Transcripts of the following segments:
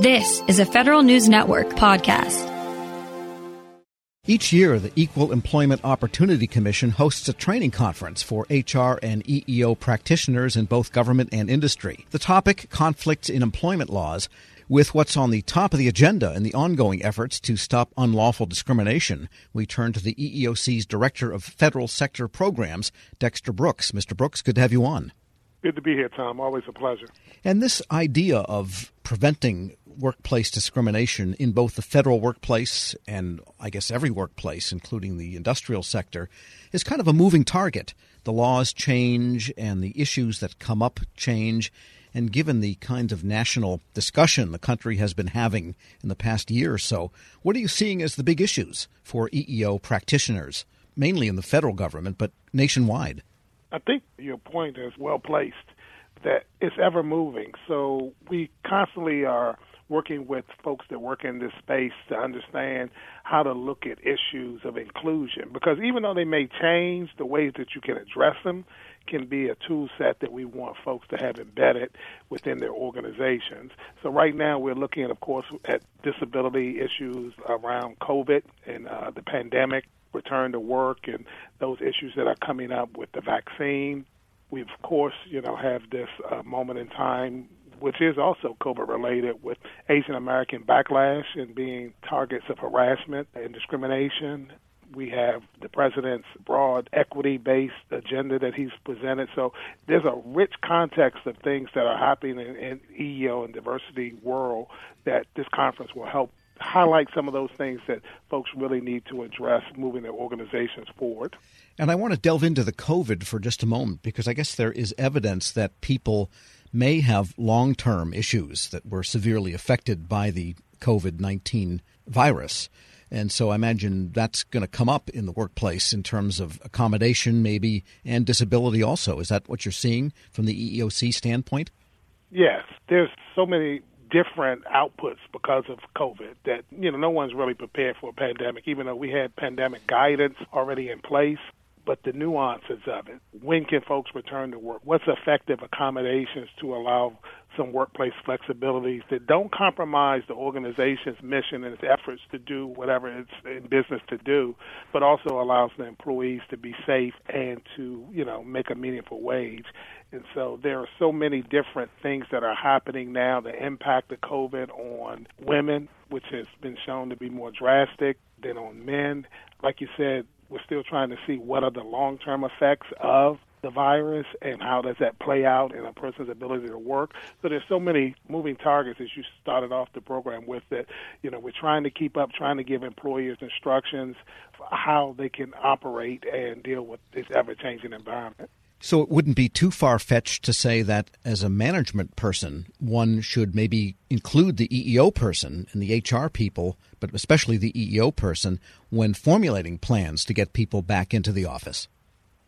This is a Federal News Network podcast. Each year, the Equal Employment Opportunity Commission hosts a training conference for HR and EEO practitioners in both government and industry. The topic, conflicts in employment laws, with what's on the top of the agenda in the ongoing efforts to stop unlawful discrimination, we turn to the EEOC's Director of Federal Sector Programs, Dexter Brooks. Mr. Brooks, good to have you on. Good to be here, Tom. Always a pleasure. And this idea of preventing workplace discrimination in both the federal workplace and I guess every workplace, including the industrial sector, is kind of a moving target. The laws change and the issues that come up change. And given the kind of national discussion the country has been having in the past year or so, what are you seeing as the big issues for EEO practitioners, mainly in the federal government, but nationwide? I think your point is well placed that it's ever moving. So we constantly are working with folks that work in this space to understand how to look at issues of inclusion. Because even though they may change, the ways that you can address them can be a tool set that we want folks to have embedded within their organizations. So right now we're looking at, of course, at disability issues around COVID and uh, the pandemic, return to work, and those issues that are coming up with the vaccine. We of course, you know, have this uh, moment in time which is also COVID related with Asian American backlash and being targets of harassment and discrimination. We have the president's broad equity based agenda that he's presented. So there's a rich context of things that are happening in, in EEO and diversity world that this conference will help highlight some of those things that folks really need to address moving their organizations forward. And I want to delve into the COVID for just a moment because I guess there is evidence that people may have long term issues that were severely affected by the COVID 19 virus. And so I imagine that's going to come up in the workplace in terms of accommodation, maybe, and disability also. Is that what you're seeing from the EEOC standpoint? Yes. There's so many different outputs because of COVID that, you know, no one's really prepared for a pandemic, even though we had pandemic guidance already in place but the nuances of it. When can folks return to work? What's effective accommodations to allow some workplace flexibilities that don't compromise the organization's mission and its efforts to do whatever it's in business to do, but also allows the employees to be safe and to, you know, make a meaningful wage. And so there are so many different things that are happening now. The impact of COVID on women, which has been shown to be more drastic than on men. Like you said, we're still trying to see what are the long-term effects of the virus and how does that play out in a person's ability to work. So there's so many moving targets as you started off the program with that, you know, we're trying to keep up, trying to give employers instructions how they can operate and deal with this ever changing environment. So it wouldn't be too far fetched to say that as a management person, one should maybe include the EEO person and the HR people, but especially the EEO person, when formulating plans to get people back into the office.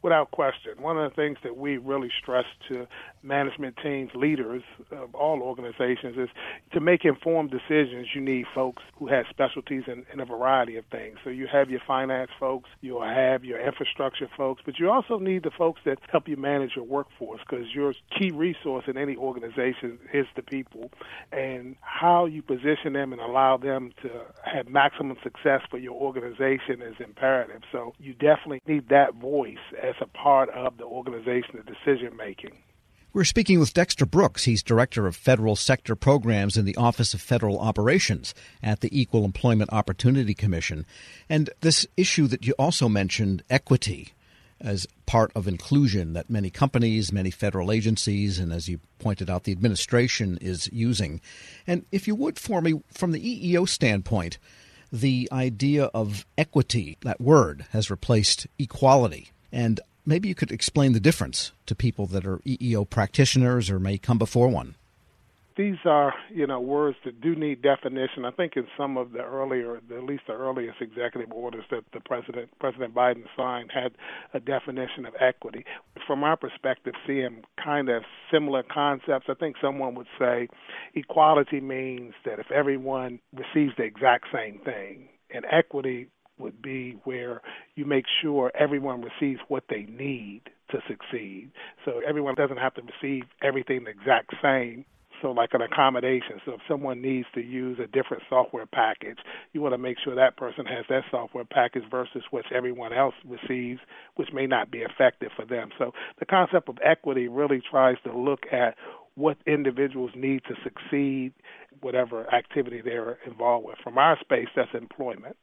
Without question. One of the things that we really stress to management teams, leaders of all organizations is to make informed decisions, you need folks who have specialties in, in, a variety of things. So you have your finance folks, you'll have your infrastructure folks, but you also need the folks that help you manage your workforce because your key resource in any organization is the people. And how you position them and allow them to have maximum success for your organization is imperative. So you definitely need that voice as a part of the organizational decision making. We're speaking with Dexter Brooks. He's Director of Federal Sector Programs in the Office of Federal Operations at the Equal Employment Opportunity Commission. And this issue that you also mentioned, equity, as part of inclusion that many companies, many federal agencies, and as you pointed out, the administration is using. And if you would for me, from the EEO standpoint, the idea of equity, that word, has replaced equality. And maybe you could explain the difference to people that are EEO practitioners or may come before one. These are, you know, words that do need definition. I think in some of the earlier, at least the earliest executive orders that the president, President Biden signed, had a definition of equity. From our perspective, seeing kind of similar concepts, I think someone would say equality means that if everyone receives the exact same thing, and equity would be where you make sure everyone receives what they need to succeed. So everyone doesn't have to receive everything the exact same. So, like an accommodation. So, if someone needs to use a different software package, you want to make sure that person has that software package versus which everyone else receives, which may not be effective for them. So, the concept of equity really tries to look at what individuals need to succeed, whatever activity they're involved with. From our space, that's employment.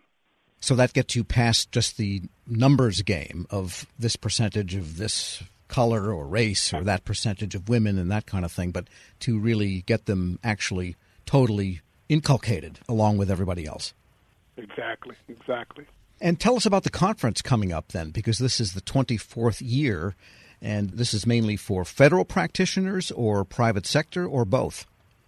So that gets you past just the numbers game of this percentage of this color or race or that percentage of women and that kind of thing, but to really get them actually totally inculcated along with everybody else. Exactly, exactly. And tell us about the conference coming up then, because this is the 24th year, and this is mainly for federal practitioners or private sector or both.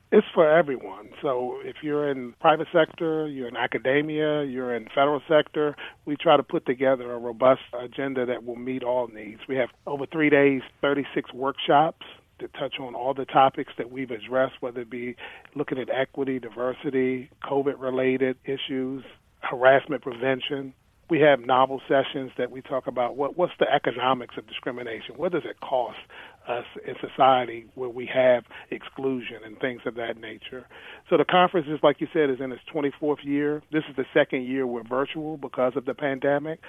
It's for everyone. So if you're in private sector, you're in academia, you're in federal sector, we try to put together a robust agenda that will meet all needs. We have over three days, 36 workshops to touch on all the topics that we've addressed, whether it be looking at equity, diversity, COVID related issues, harassment prevention, we have novel sessions that we talk about what what's the economics of discrimination what does it cost us in society where we have exclusion and things of that nature. So the conference is like you said is in its 24th year. This is the second year we're virtual because of the pandemic.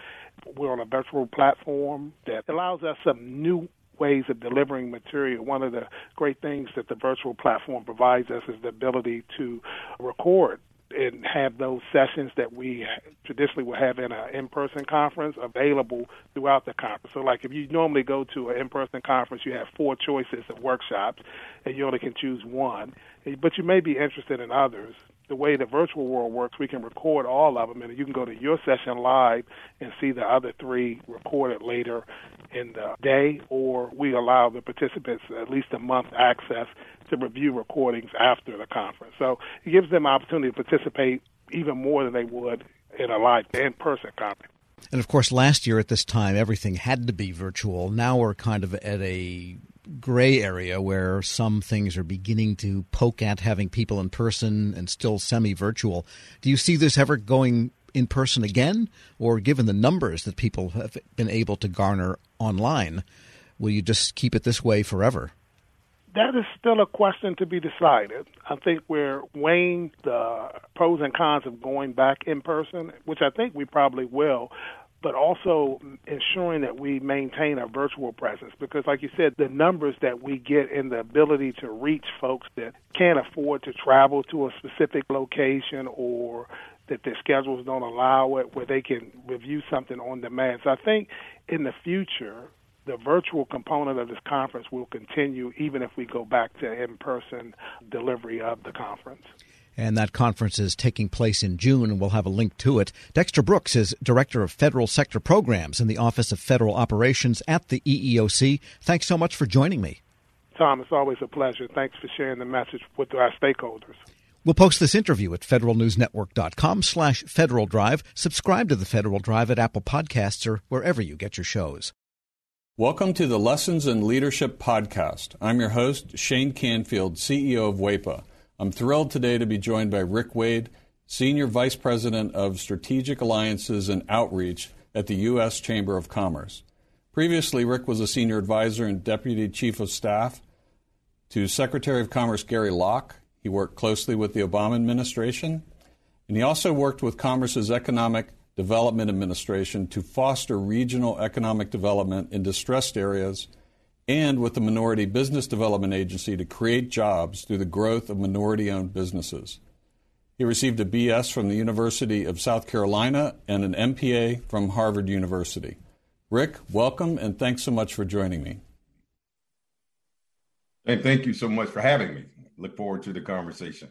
We're on a virtual platform that allows us some new ways of delivering material. One of the great things that the virtual platform provides us is the ability to record and have those sessions that we traditionally would have in an in-person conference available throughout the conference. So, like if you normally go to an in-person conference, you have four choices of workshops, and you only can choose one. But you may be interested in others the way the virtual world works, we can record all of them, and you can go to your session live and see the other three recorded later in the day, or we allow the participants at least a month access to review recordings after the conference. So it gives them opportunity to participate even more than they would in a live in-person conference. And of course, last year at this time, everything had to be virtual. Now we're kind of at a gray area where some things are beginning to poke at having people in person and still semi virtual. Do you see this ever going in person again? Or given the numbers that people have been able to garner online, will you just keep it this way forever? That is still a question to be decided. I think we're weighing the pros and cons of going back in person, which I think we probably will but also ensuring that we maintain a virtual presence because like you said the numbers that we get and the ability to reach folks that can't afford to travel to a specific location or that their schedules don't allow it where they can review something on demand so i think in the future the virtual component of this conference will continue even if we go back to in-person delivery of the conference and that conference is taking place in June, and we'll have a link to it. Dexter Brooks is Director of Federal Sector Programs in the Office of Federal Operations at the EEOC. Thanks so much for joining me. Tom, it's always a pleasure. Thanks for sharing the message with our stakeholders. We'll post this interview at federalnewsnetwork.com slash Federal Drive. Subscribe to the Federal Drive at Apple Podcasts or wherever you get your shows. Welcome to the Lessons in Leadership podcast. I'm your host, Shane Canfield, CEO of WEPA. I'm thrilled today to be joined by Rick Wade, Senior Vice President of Strategic Alliances and Outreach at the U.S. Chamber of Commerce. Previously, Rick was a Senior Advisor and Deputy Chief of Staff to Secretary of Commerce Gary Locke. He worked closely with the Obama administration, and he also worked with Commerce's Economic Development Administration to foster regional economic development in distressed areas and with the Minority Business Development Agency to create jobs through the growth of minority owned businesses. He received a BS from the University of South Carolina and an MPA from Harvard University. Rick, welcome and thanks so much for joining me. And thank you so much for having me. Look forward to the conversation.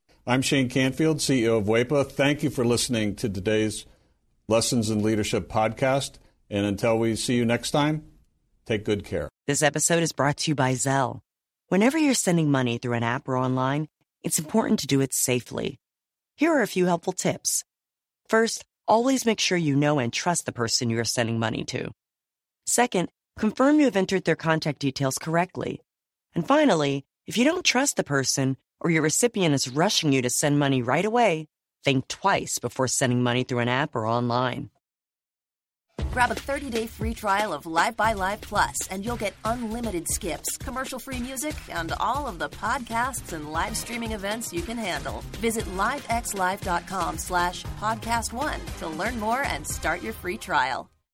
I'm Shane Canfield, CEO of WEPA. Thank you for listening to today's Lessons in Leadership podcast. And until we see you next time, take good care. This episode is brought to you by Zelle. Whenever you're sending money through an app or online, it's important to do it safely. Here are a few helpful tips. First, always make sure you know and trust the person you are sending money to. Second, confirm you have entered their contact details correctly. And finally, if you don't trust the person or your recipient is rushing you to send money right away, think twice before sending money through an app or online. Grab a 30-day free trial of Live by Live Plus, and you'll get unlimited skips, commercial-free music, and all of the podcasts and live streaming events you can handle. Visit livexlive.com slash podcast one to learn more and start your free trial.